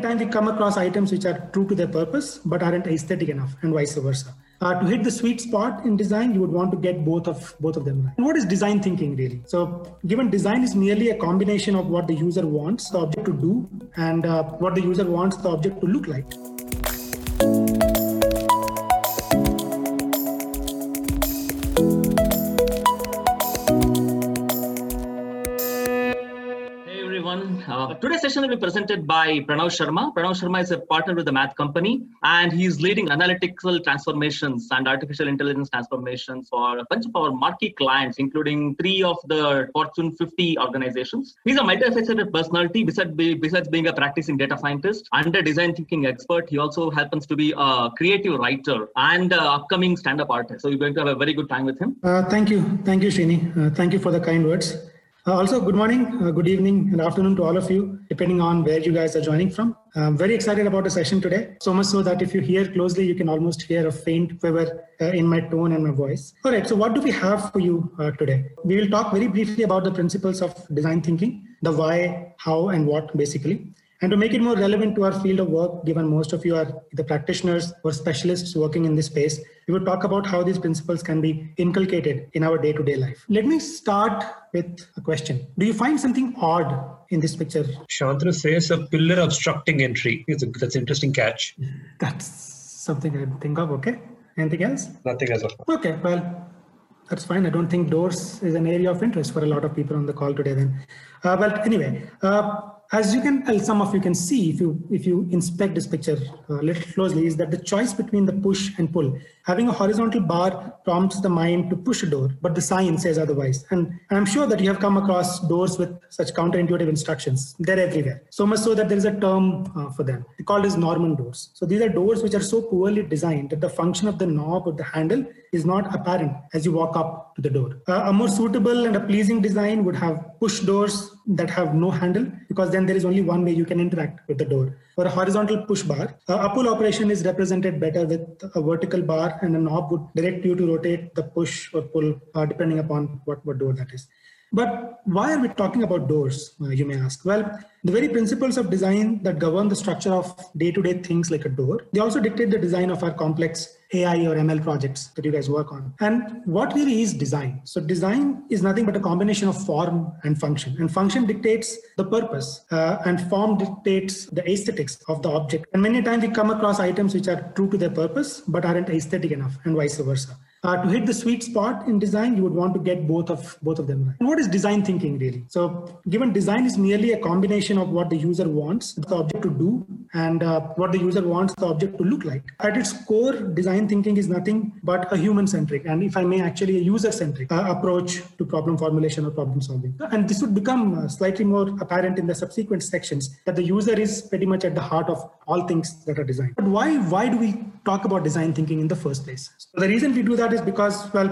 times we come across items which are true to their purpose but aren't aesthetic enough, and vice versa. Uh, to hit the sweet spot in design, you would want to get both of both of them right. What is design thinking really? So, given design is merely a combination of what the user wants the object to do and uh, what the user wants the object to look like. Uh, today's session will be presented by Pranav Sharma. Pranav Sharma is a partner with the Math Company, and he's leading analytical transformations and artificial intelligence transformations for a bunch of our marquee clients, including three of the Fortune 50 organizations. He's a multifaceted personality. Besides, besides being a practicing data scientist and a design thinking expert, he also happens to be a creative writer and upcoming stand-up artist. So you're going to have a very good time with him. Uh, thank you, thank you, Srini. Uh, thank you for the kind words. Uh, also, good morning, uh, good evening, and afternoon to all of you, depending on where you guys are joining from. I'm very excited about the session today, so much so that if you hear closely, you can almost hear a faint quiver uh, in my tone and my voice. All right, so what do we have for you uh, today? We will talk very briefly about the principles of design thinking, the why, how, and what basically. And to make it more relevant to our field of work, given most of you are the practitioners or specialists working in this space, we will talk about how these principles can be inculcated in our day to day life. Let me start with a question Do you find something odd in this picture? Shantanu says a pillar obstructing entry. That's an interesting catch. That's something I didn't think of. Okay. Anything else? Nothing else. Okay. Well, that's fine. I don't think doors is an area of interest for a lot of people on the call today then. Uh, but anyway, uh, as you can some of you can see if you if you inspect this picture uh, a little closely is that the choice between the push and pull having a horizontal bar prompts the mind to push a door but the sign says otherwise. And, i'm sure that you have come across doors with such counterintuitive instructions. They're everywhere. So much so that there is a term uh, for them. They called as Norman doors. So these are doors which are so poorly designed that the function of the knob or the handle is not apparent as you walk up to the door. Uh, a more suitable and a pleasing design would have push doors that have no handle because then there is only one way you can interact with the door. For a horizontal push bar, a pull operation is represented better with a vertical bar and a knob would direct you to rotate the push or pull uh, depending upon what, what door that is. But why are we talking about doors, uh, you may ask? Well, the very principles of design that govern the structure of day-to-day things like a door, they also dictate the design of our complex AI or ML projects that you guys work on. And what really is design? So design is nothing but a combination of form and function. And function dictates the purpose uh, and form dictates the aesthetics of the object. And many times we come across items which are true to their purpose, but aren't aesthetic enough and vice versa. Uh, to hit the sweet spot in design, you would want to get both of both of them right. And what is design thinking really? So, given design is merely a combination of what the user wants the object to do and uh, what the user wants the object to look like. At its core, design thinking is nothing but a human-centric and, if I may, actually a user-centric uh, approach to problem formulation or problem solving. And this would become uh, slightly more apparent in the subsequent sections that the user is pretty much at the heart of all things that are designed. But why why do we talk about design thinking in the first place? So the reason we do that is because, well,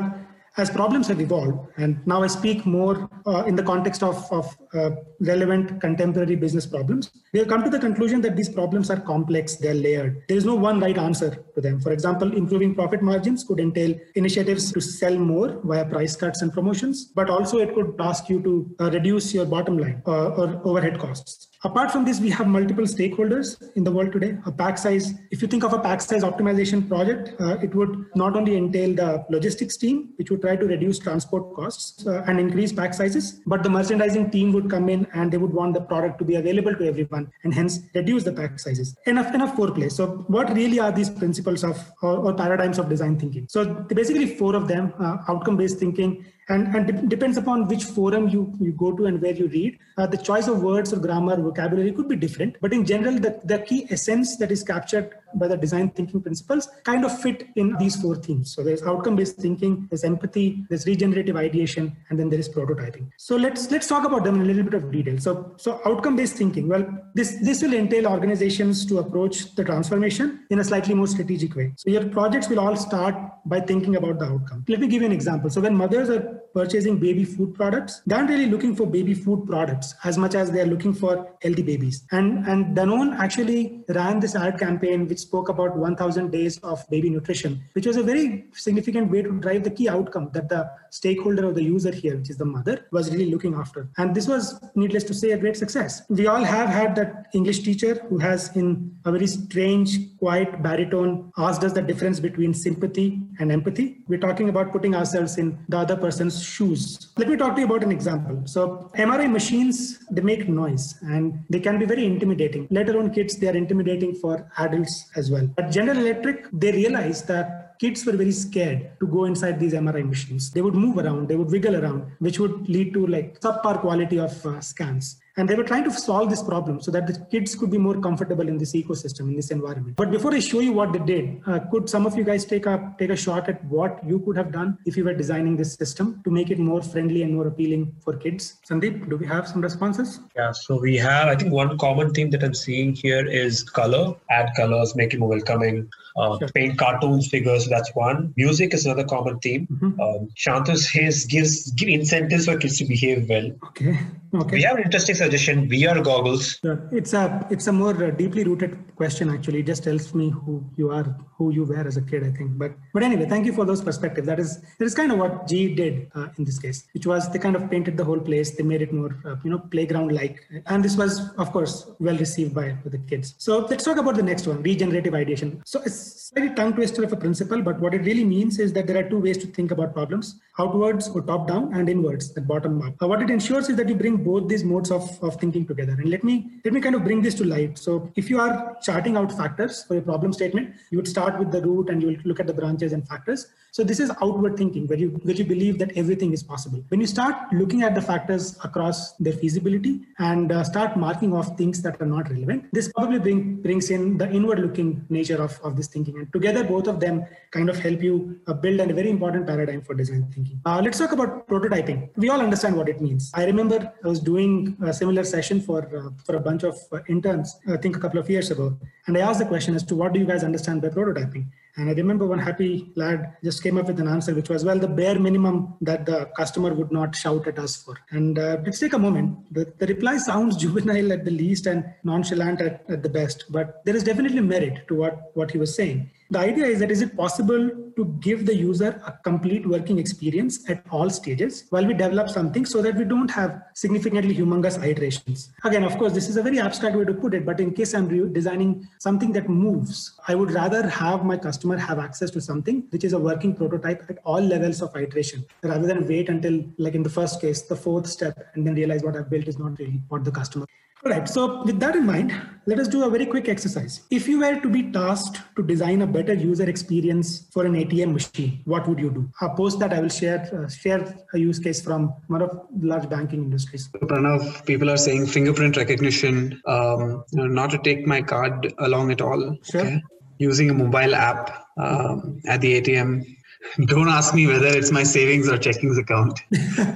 as problems have evolved, and now I speak more uh, in the context of, of uh, relevant contemporary business problems, we have come to the conclusion that these problems are complex, they're layered. There is no one right answer to them. For example, improving profit margins could entail initiatives to sell more via price cuts and promotions, but also it could ask you to uh, reduce your bottom line uh, or overhead costs. Apart from this, we have multiple stakeholders in the world today. A pack size, if you think of a pack size optimization project, uh, it would not only entail the logistics team, which would try to reduce transport costs uh, and increase pack sizes, but the merchandising team would come in and they would want the product to be available to everyone and hence reduce the pack sizes. Enough, enough foreplay. So what really are these principles of or, or paradigms of design thinking? So basically four of them, uh, outcome-based thinking, and, and it depends upon which forum you, you go to and where you read. Uh, the choice of words or grammar, vocabulary could be different, but in general, the, the key essence that is captured by the design thinking principles kind of fit in these four themes. So there's outcome-based thinking, there's empathy, there's regenerative ideation, and then there is prototyping. So let's let's talk about them in a little bit of detail. So so outcome-based thinking. Well, this this will entail organizations to approach the transformation in a slightly more strategic way. So your projects will all start by thinking about the outcome. Let me give you an example. So when mothers are purchasing baby food products, they aren't really looking for baby food products as much as they are looking for healthy babies. And, and Danone actually ran this ad campaign which spoke about 1000 days of baby nutrition, which was a very significant way to drive the key outcome that the stakeholder or the user here, which is the mother, was really looking after. And this was, needless to say, a great success. We all have had that English teacher who has, in a very strange, quiet baritone, asked us the difference between sympathy and empathy. We're talking about putting ourselves in the other person's shoes. Let me talk to you about an example. So, MRI machines, they make noise and they can be very intimidating. Let alone kids, they are intimidating for adults as well. At General Electric, they realized that kids were very scared to go inside these MRI machines. They would move around, they would wiggle around, which would lead to like subpar quality of uh, scans. And they were trying to solve this problem so that the kids could be more comfortable in this ecosystem, in this environment. But before I show you what they did, uh, could some of you guys take a take a shot at what you could have done if you were designing this system to make it more friendly and more appealing for kids? Sandeep, do we have some responses? Yeah, so we have, I think one common theme that I'm seeing here is color, add colors, make it more welcoming. Uh, sure. paint cartoons, figures. That's one. Music is another common theme. Mm-hmm. Um, says gives give incentives for kids to behave well. Okay. Okay. We have an interesting suggestion: VR goggles. It's a it's a more uh, deeply rooted question. Actually, it just tells me who you are, who you were as a kid. I think. But but anyway, thank you for those perspectives. That is that is kind of what GE did uh, in this case, which was they kind of painted the whole place. They made it more uh, you know playground like, and this was of course well received by the kids. So let's talk about the next one: regenerative ideation. So it's slightly tongue twister of a principle, but what it really means is that there are two ways to think about problems: outwards or top down, and inwards, at bottom up. Uh, what it ensures is that you bring both these modes of, of thinking together. And let me let me kind of bring this to light. So if you are charting out factors for a problem statement, you would start with the root and you will look at the branches and factors. So this is outward thinking where you where you believe that everything is possible. When you start looking at the factors across their feasibility and uh, start marking off things that are not relevant, this probably bring, brings in the inward looking nature of, of this thinking. And together, both of them kind of help you uh, build a very important paradigm for design thinking. Uh, let's talk about prototyping. We all understand what it means. I remember I was doing doing a similar session for uh, for a bunch of uh, interns, I think a couple of years ago, and I asked the question as to what do you guys understand by prototyping? And I remember one happy lad just came up with an answer, which was, well, the bare minimum that the customer would not shout at us for. And uh, let's take a moment. The, the reply sounds juvenile at the least and nonchalant at, at the best, but there is definitely merit to what, what he was saying. The idea is that is it possible to give the user a complete working experience at all stages while we develop something so that we don't have significantly humongous iterations? Again, of course, this is a very abstract way to put it, but in case I'm designing something that moves, I would rather have my customer have access to something which is a working prototype at all levels of iteration rather than wait until, like in the first case, the fourth step and then realize what I've built is not really what the customer all right, so with that in mind, let us do a very quick exercise. If you were to be tasked to design a better user experience for an ATM machine, what would you do? Uh, post that, I will share uh, share a use case from one of the large banking industries. Pranav, people are saying fingerprint recognition, um, not to take my card along at all. Sure. Okay? Using a mobile app um, at the ATM. Don't ask me whether it's my savings or checkings account,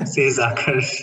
says Akash.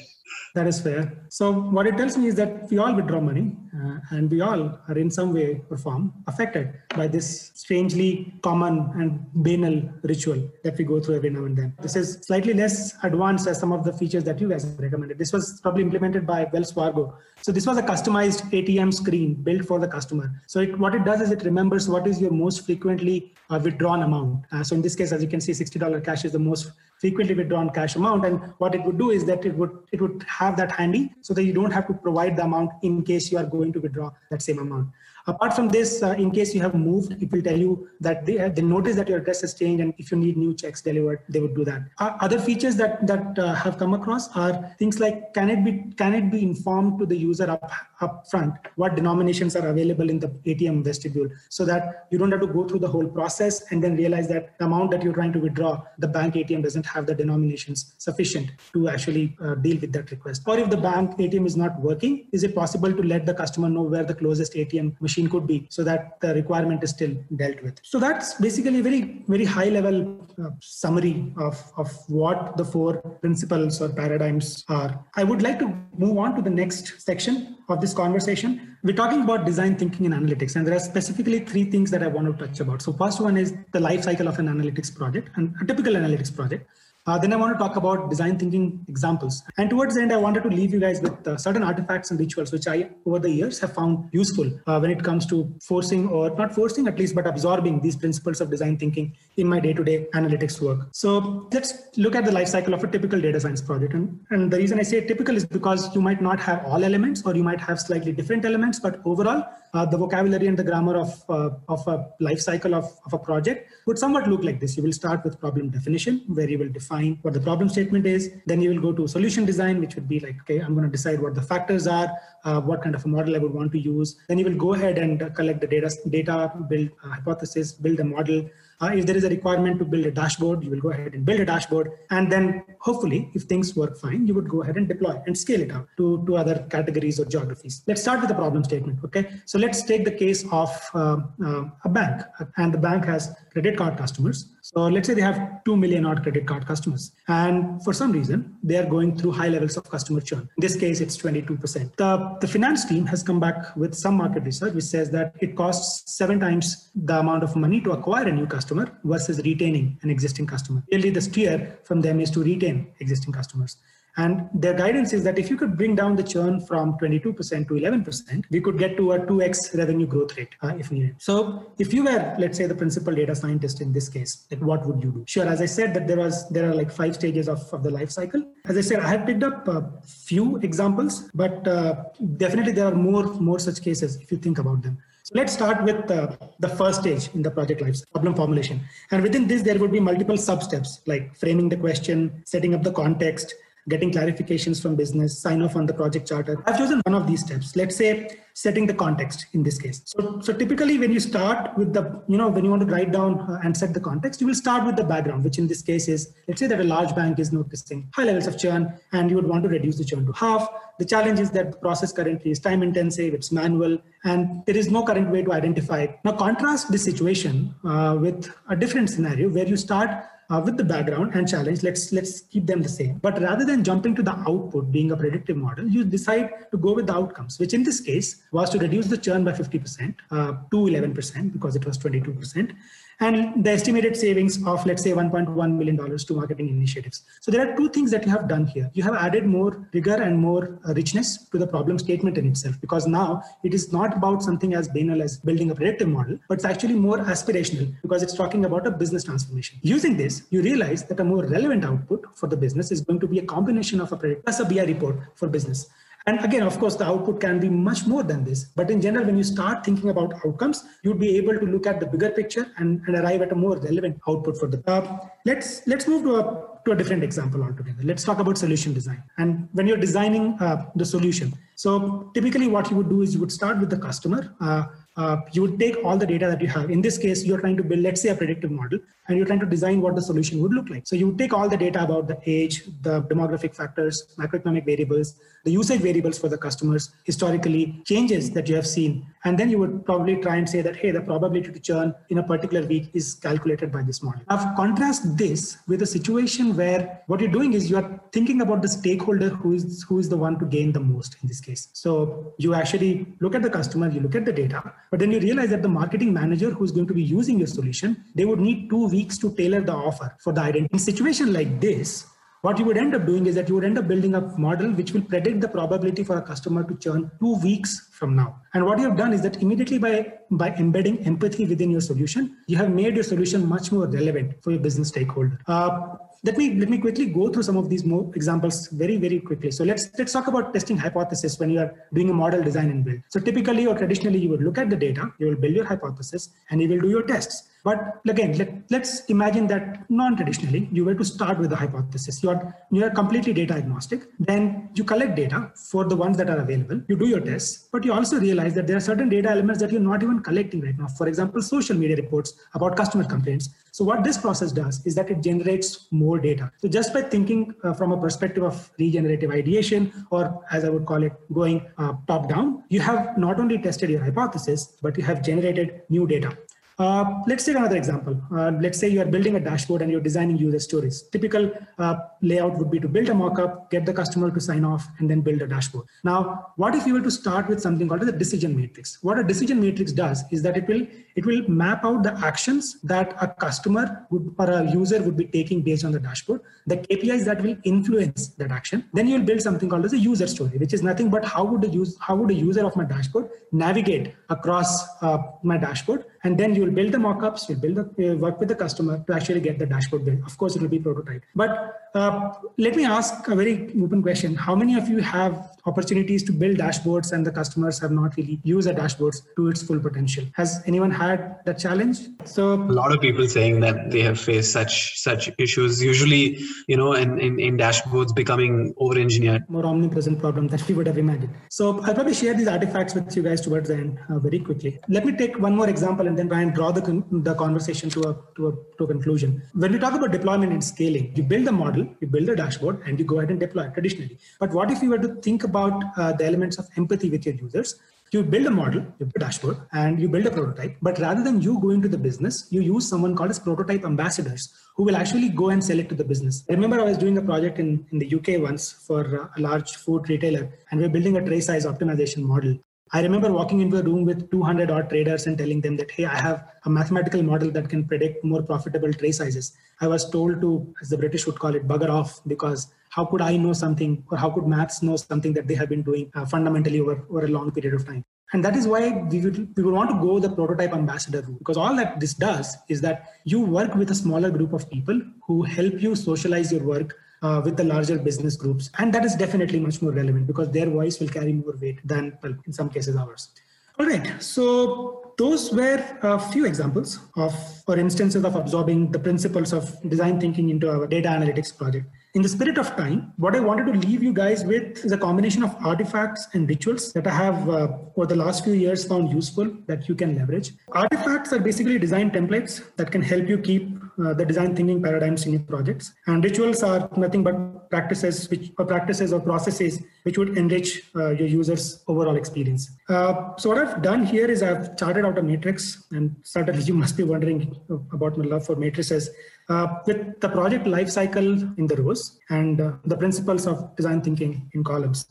That is fair. So what it tells me is that we all withdraw money uh, and we all are in some way or form affected by this strangely common and banal ritual that we go through every now and then. This is slightly less advanced as some of the features that you guys recommended. This was probably implemented by Wells Fargo. So this was a customized ATM screen built for the customer. So it, what it does is it remembers what is your most frequently uh, withdrawn amount. Uh, so in this case, as you can see, $60 cash is the most frequently withdrawn cash amount. And what it would do is that it would it would have that handy so that you don't have to provide the amount in case you are going to withdraw that same amount. Apart from this, uh, in case you have moved, it will tell you that they, they notice that your address has changed and if you need new checks delivered, they would do that. Uh, other features that, that uh, have come across are things like can it be can it be informed to the user up, up front what denominations are available in the ATM vestibule so that you don't have to go through the whole process and then realize that the amount that you're trying to withdraw, the bank ATM doesn't have the denominations sufficient to actually uh, deal with that request. Or if the bank ATM is not working, is it possible to let the customer know where the closest ATM machine machine could be so that the requirement is still dealt with. So that's basically a very, very high level uh, summary of, of what the four principles or paradigms are. I would like to move on to the next section of this conversation. We're talking about design thinking and analytics, and there are specifically three things that I want to touch about. So first one is the life cycle of an analytics project and a typical analytics project. Uh, then I want to talk about design thinking examples. And towards the end, I wanted to leave you guys with uh, certain artifacts and rituals, which I, over the years, have found useful uh, when it comes to forcing or not forcing at least, but absorbing these principles of design thinking in my day-to-day analytics work. So let's look at the life cycle of a typical data science project. And, and the reason I say typical is because you might not have all elements or you might have slightly different elements, but overall, uh, the vocabulary and the grammar of, uh, of a life cycle of, of a project would somewhat look like this. You will start with problem definition, where you will define what the problem statement is. Then you will go to solution design, which would be like, okay, I'm going to decide what the factors are, uh, what kind of a model I would want to use. Then you will go ahead and uh, collect the data, data build a hypothesis, build a model, uh, if there is a requirement to build a dashboard, you will go ahead and build a dashboard. And then hopefully, if things work fine, you would go ahead and deploy and scale it out to, to other categories or geographies. Let's start with the problem statement. Okay. So let's take the case of uh, uh, a bank and the bank has credit card customers. So let's say they have 2 million odd credit card customers. And for some reason, they are going through high levels of customer churn. In this case, it's 22%. The, the finance team has come back with some market research, which says that it costs seven times the amount of money to acquire a new customer versus retaining an existing customer. Really, the steer from them is to retain existing customers. And their guidance is that if you could bring down the churn from 22% to 11%, we could get to a 2x revenue growth rate uh, if needed. So if you were, let's say, the principal data scientist in this case, like what would you do? Sure, as I said, that there was there are like five stages of, of the life cycle. As I said, I have picked up a few examples, but uh, definitely there are more more such cases if you think about them. So let's start with uh, the first stage in the project life problem formulation. And within this, there would be multiple sub steps like framing the question, setting up the context, getting clarifications from business, sign off on the project charter. I've chosen one of these steps. Let's say setting the context in this case. So, so typically when you start with the, you know, when you want to write down uh, and set the context, you will start with the background, which in this case is, let's say that a large bank is noticing high levels of churn and you would want to reduce the churn to half. The challenge is that the process currently is time intensive, it's manual, and there is no current way to identify it. Now contrast this situation uh, with a different scenario where you start uh, with the background and challenge let's let's keep them the same. But rather than jumping to the output being a predictive model you decide to go with the outcomes which in this case was to reduce the churn by 50% uh, to 11% because it was 22% and the estimated savings of let's say 1.1 million dollars to marketing initiatives. So there are two things that you have done here. You have added more rigor and more uh, richness to the problem statement in itself because now it is not about something as banal as building a predictive model but it's actually more aspirational because it's talking about a business transformation. Using this you realize that a more relevant output for the business is going to be a combination of a predict plus a bi report for business and again, of course, the output can be much more than this. But in general, when you start thinking about outcomes, you'd be able to look at the bigger picture and, and arrive at a more relevant output for the. Uh, let's let's move to a to a different example altogether. Let's talk about solution design. And when you're designing uh, the solution, so typically what you would do is you would start with the customer. Uh, uh, you would take all the data that you have. In this case, you're trying to build, let's say, a predictive model, and you're trying to design what the solution would look like. So you would take all the data about the age, the demographic factors, macroeconomic variables, the usage variables for the customers, historically, changes that you have seen, and then you would probably try and say that, hey, the probability to churn in a particular week is calculated by this model. Now, contrast this with a situation where what you're doing is you are thinking about the stakeholder who is who is the one to gain the most in this case. So you actually look at the customer, you look at the data, but then you realize that the marketing manager who's going to be using your solution, they would need two weeks to tailor the offer for the identity. Situation like this, what you would end up doing is that you would end up building a model which will predict the probability for a customer to churn two weeks from now. And what you have done is that immediately by, by embedding empathy within your solution, you have made your solution much more relevant for your business stakeholder. Uh, let me let me quickly go through some of these more examples very very quickly so let's let's talk about testing hypothesis when you are doing a model design and build so typically or traditionally you would look at the data you will build your hypothesis and you will do your tests but again let, let's imagine that non-traditionally you were to start with the hypothesis. You're you're completely data agnostic. Then you collect data for the ones that are available. You do your tests but you also realize that there are certain data elements that you're not even collecting right now. For example social media reports about customer complaints. So what this process does is that it generates more data. So just by thinking uh, from a perspective of regenerative ideation, or as I would call it, going uh, top down, you have not only tested your hypothesis, but you have generated new data. Uh, let's take another example. Uh, let's say you are building a dashboard and you're designing user stories. Typical uh, layout would be to build a mockup, get the customer to sign off, and then build a dashboard. Now, what if you were to start with something called a decision matrix? What a decision matrix does is that it will it will map out the actions that a customer would, or a user would be taking based on the dashboard, the KPIs that will influence that action. Then you will build something called as a user story, which is nothing but how would the use how would a user of my dashboard navigate across uh, my dashboard and then you will build the mockups, you'll build the uh, work with the customer to actually get the dashboard built. Of course, it will be prototype. But uh, let me ask a very open question: How many of you have opportunities to build dashboards and the customers have not really used the dashboards to its full potential? Has anyone had that challenge? So a lot of people saying that they have faced such such issues. Usually, you know, in in, in dashboards becoming over-engineered, more omnipresent problem that we would have imagined. So I'll probably share these artifacts with you guys towards the end uh, very quickly. Let me take one more example and then try and draw the, con- the conversation to a, to, a, to a conclusion. When we talk about deployment and scaling, you build the model, you build the dashboard, and you go ahead and deploy traditionally. But what if you were to think about uh, the elements of empathy with your users? You build a model, you build a dashboard, and you build a prototype. But rather than you going to the business, you use someone called as prototype ambassadors who will actually go and sell it to the business. I remember I was doing a project in, in the UK once for a large food retailer, and we we're building a tray size optimization model. I remember walking into a room with 200 odd traders and telling them that, hey, I have a mathematical model that can predict more profitable tray sizes. I was told to, as the British would call it, bugger off because how could I know something or how could maths know something that they have been doing uh, fundamentally over, over a long period of time? And that is why we would, we would want to go the prototype ambassador route because all that this does is that you work with a smaller group of people who help you socialize your work uh, with the larger business groups. And that is definitely much more relevant because their voice will carry more weight than, well, in some cases, ours. All right, so those were a few examples of or instances of absorbing the principles of design thinking into our data analytics project. In the spirit of time, what I wanted to leave you guys with is a combination of artifacts and rituals that I have uh, over the last few years found useful that you can leverage. Artifacts are basically design templates that can help you keep uh, the design thinking paradigms in your projects. And rituals are nothing but practices which or practices or processes which would enrich uh, your users' overall experience. Uh, so what I've done here is I've charted out a matrix, and certainly you must be wondering about my love for matrices uh, with the project lifecycle in the rows and uh, the principles of design thinking in columns.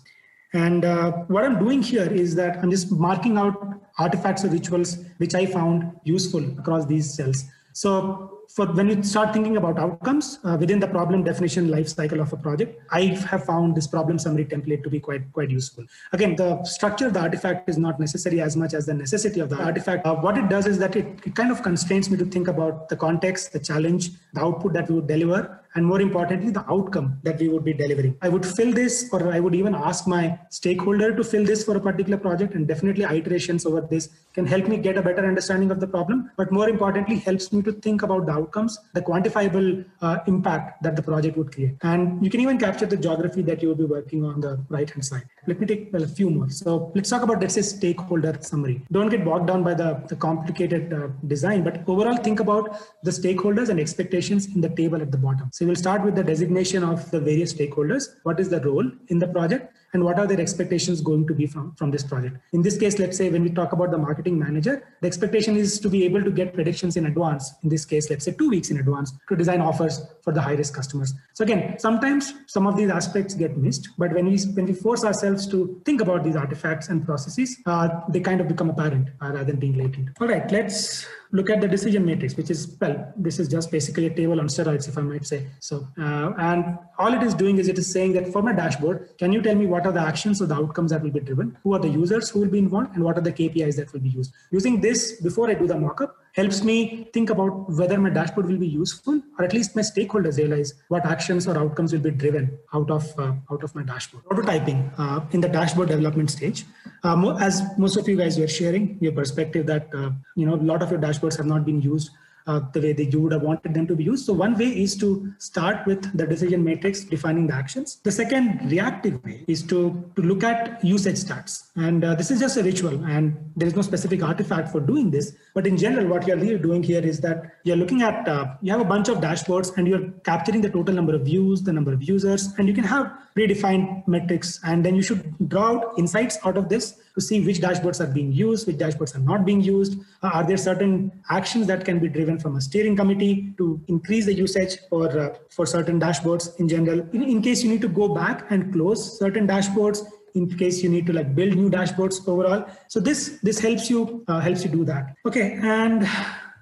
And uh, what I'm doing here is that I'm just marking out artifacts or rituals which I found useful across these cells. So for when you start thinking about outcomes uh, within the problem definition life cycle of a project, I have found this problem summary template to be quite quite useful. Again, the structure of the artifact is not necessary as much as the necessity of the artifact. Uh, what it does is that it, it kind of constrains me to think about the context, the challenge, the output that we would deliver, and more importantly, the outcome that we would be delivering. I would fill this, or I would even ask my stakeholder to fill this for a particular project, and definitely iterations over this can help me get a better understanding of the problem, but more importantly, helps me to think about the outcomes, the quantifiable uh, impact that the project would create. And you can even capture the geography that you will be working on the right hand side. Let me take well, a few more. So let's talk about, let's say, stakeholder summary. Don't get bogged down by the, the complicated uh, design, but overall think about the stakeholders and expectations in the table at the bottom. So we'll start with the designation of the various stakeholders. What is the role in the project? And what are their expectations going to be from, from this project. In this case, let's say when we talk about the marketing manager, the expectation is to be able to get predictions in advance. In this case, let's say two weeks in advance to design offers for the high risk customers. So again, sometimes some of these aspects get missed, but when we when we force ourselves to think about these artifacts and processes, uh, they kind of become apparent uh, rather than being latent. All right, let's look at the decision matrix, which is, well, this is just basically a table on steroids, if I might say. So, uh, and all it is doing is it is saying that for my dashboard, can you tell me what are the actions or the outcomes that will be driven? Who are the users who will be involved? And what are the KPIs that will be used? Using this before I do the mockup, helps me think about whether my dashboard will be useful or at least my stakeholders realize what actions or outcomes will be driven out of uh, out of my dashboard. Prototyping uh, in the dashboard development stage. Uh, as most of you guys were sharing your perspective that uh, you know a lot of your dashboards have not been used uh, the way that you would have wanted them to be used. So one way is to start with the decision matrix defining the actions. The second reactive way is to, to look at usage stats. And uh, this is just a ritual and there is no specific artifact for doing this. But in general, what you're really doing here is that you're looking at, uh, you have a bunch of dashboards and you're capturing the total number of views, the number of users, and you can have predefined metrics. And then you should draw out insights out of this to see which dashboards are being used, which dashboards are not being used. Uh, are there certain actions that can be driven from a steering committee to increase the usage for, uh, for certain dashboards in general? In, in case you need to go back and close certain dashboards, in case you need to like build new dashboards overall. So this this helps you uh, helps you do that. Okay, and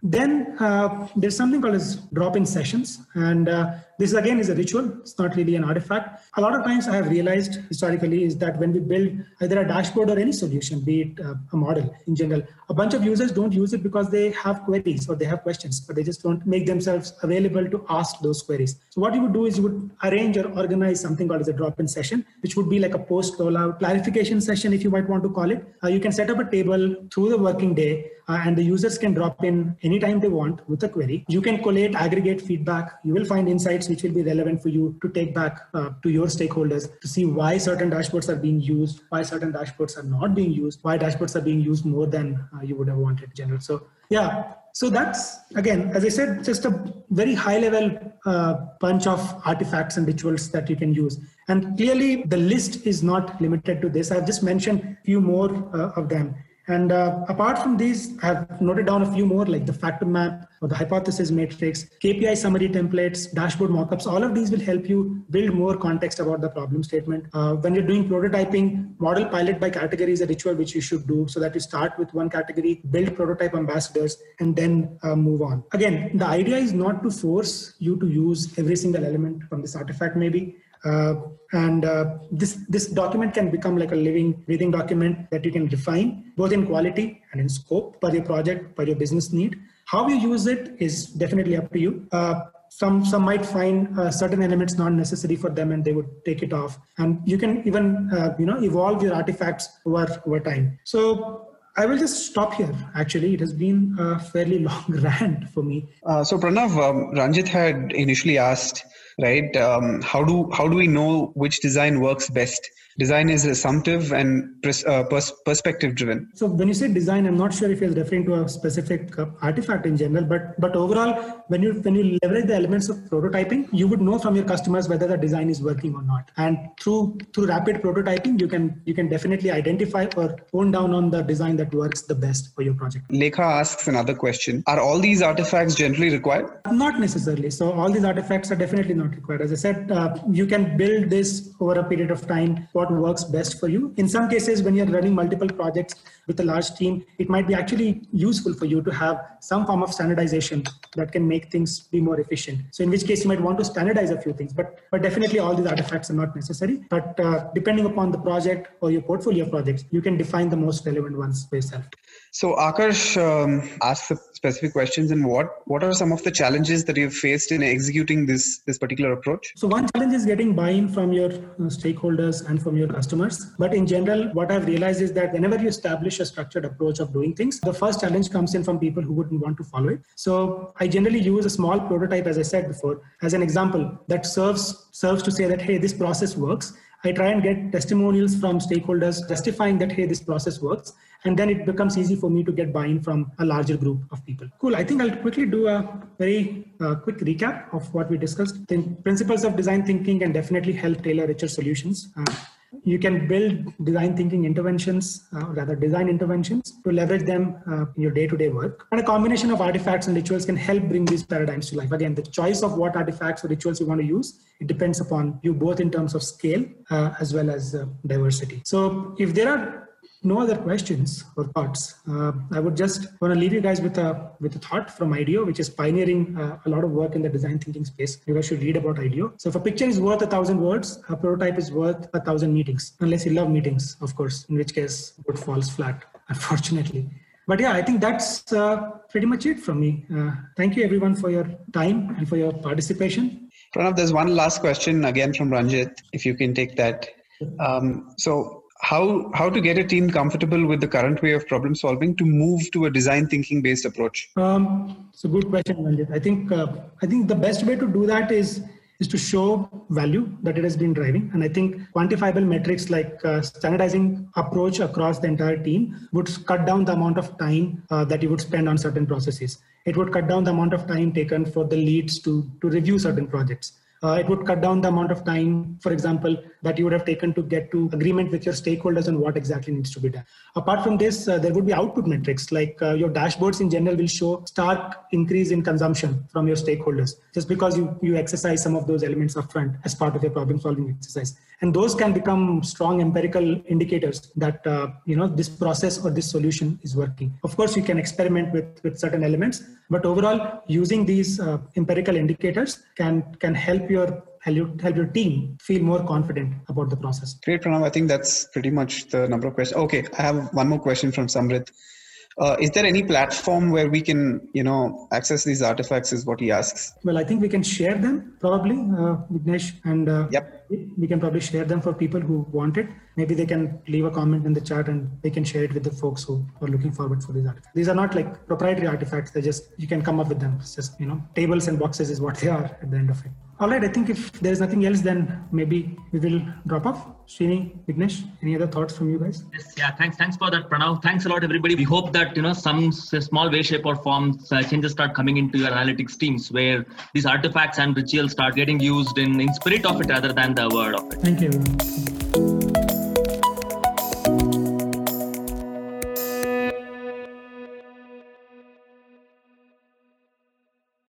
then uh, there's something called as drop-in sessions, and uh, this again is a ritual. It's not really an artifact. A lot of times I have realized historically is that when we build either a dashboard or any solution, be it uh, a model in general, a bunch of users don't use it because they have queries or they have questions, but they just don't make themselves available to ask those queries. So what you would do is you would arrange or organize something called as a drop-in session, which would be like a post-rollout clarification session, if you might want to call it. Uh, you can set up a table through the working day uh, and the users can drop in anytime they want with a query. You can collate, aggregate feedback. You will find insights which will be relevant for you to take back uh, to your stakeholders to see why certain dashboards are being used, why certain dashboards are not being used, why dashboards are being used more than uh, you would have wanted in general. So yeah, so that's again, as I said, just a very high level uh, bunch of artifacts and rituals that you can use. And clearly the list is not limited to this. I've just mentioned a few more uh, of them. And uh, apart from these, I have noted down a few more like the factor map or the hypothesis matrix, KPI summary templates, dashboard mockups. All of these will help you build more context about the problem statement. Uh, when you're doing prototyping, model pilot by category is a ritual which you should do so that you start with one category, build prototype ambassadors, and then uh, move on. Again, the idea is not to force you to use every single element from this artifact maybe. Uh, and uh, this this document can become like a living breathing document that you can refine both in quality and in scope per your project per your business need how you use it is definitely up to you uh, some some might find uh, certain elements not necessary for them and they would take it off and you can even uh, you know evolve your artifacts over over time so I will just stop here. Actually, it has been a fairly long rant for me. Uh, so, Pranav, um, Ranjit had initially asked right? Um, how do how do we know which design works best? Design is assumptive and pers- uh, pers- perspective driven. So when you say design, I'm not sure if you're referring to a specific uh, artifact in general, but but overall, when you when you leverage the elements of prototyping, you would know from your customers whether the design is working or not. And through through rapid prototyping, you can you can definitely identify or hone down on the design that works the best for your project. Lekha asks another question: Are all these artifacts generally required? Not necessarily. So all these artifacts are definitely not required. As I said, uh, you can build this over a period of time. What works best for you. In some cases, when you're running multiple projects with a large team, it might be actually useful for you to have some form of standardization that can make things be more efficient. So in which case you might want to standardize a few things, but, but definitely all these artifacts are not necessary. But uh, depending upon the project or your portfolio projects, you can define the most relevant ones for yourself. So Akash um, asked specific questions, and what what are some of the challenges that you've faced in executing this this particular approach? So one challenge is getting buy-in from your uh, stakeholders and from your customers. But in general, what I've realized is that whenever you establish a structured approach of doing things, the first challenge comes in from people who wouldn't want to follow it. So I generally use a small prototype, as I said before, as an example that serves serves to say that hey, this process works I try and get testimonials from stakeholders justifying that, hey, this process works. And then it becomes easy for me to get buy in from a larger group of people. Cool. I think I'll quickly do a very uh, quick recap of what we discussed. The principles of design thinking can definitely help tailor richer solutions. Uh, you can build design thinking interventions, uh, rather design interventions, to leverage them uh, in your day-to-day work. And a combination of artifacts and rituals can help bring these paradigms to life. Again, the choice of what artifacts or rituals you want to use, it depends upon you both in terms of scale uh, as well as uh, diversity. So if there are no other questions or thoughts, uh, I would just want to leave you guys with a with a thought from IDEO, which is pioneering uh, a lot of work in the design thinking space. You guys should read about IDEO. So if a picture is worth a thousand words, a prototype is worth a thousand meetings, unless you love meetings, of course, in which case it falls flat, unfortunately. But yeah, I think that's uh, pretty much it from me. Uh, thank you everyone for your time and for your participation. Pranav, there's one last question again from Ranjit, if you can take that. Um, so how how to get a team comfortable with the current way of problem solving to move to a design thinking based approach? Um, it's a good question Ranjit. i think uh, i think the best way to do that is is to show value that it has been driving. And i think quantifiable metrics like uh, standardizing approach across the entire team would cut down the amount of time uh, that you would spend on certain processes. It would cut down the amount of time taken for the leads to to review certain projects Uh, it would cut down the amount of time, for example, that you would have taken to get to agreement with your stakeholders on what exactly needs to be done. Apart from this, uh, there would be output metrics like uh, your dashboards in general will show stark increase in consumption from your stakeholders just because you, you exercise some of those elements upfront as part of your problem solving exercise. And those can become strong empirical indicators that uh, you know this process or this solution is working. Of course, you can experiment with, with certain elements, but overall, using these uh, empirical indicators can can help your help, your team feel more confident about the process. Great, Pranav. I think that's pretty much the number of questions. Okay, I have one more question from Samrit. Uh, is there any platform where we can, you know, access these artifacts? Is what he asks. Well, I think we can share them probably, uh, Vignesh, and uh, yep. we can probably share them for people who want it. Maybe they can leave a comment in the chat and they can share it with the folks who are looking forward for these artifacts. These are not like proprietary artifacts. They're just you can come up with them. It's just you know tables and boxes is what they are at the end of it. All right, I think if there's nothing else, then maybe we will drop off. Srini, Vignesh, any other thoughts from you guys? Yes, yeah, thanks, thanks for that, Pranav. Thanks a lot, everybody. We hope that you know some small way, shape, or form uh, changes start coming into your analytics teams, where these artifacts and rituals start getting used in in spirit of it rather than the word of it. Thank you.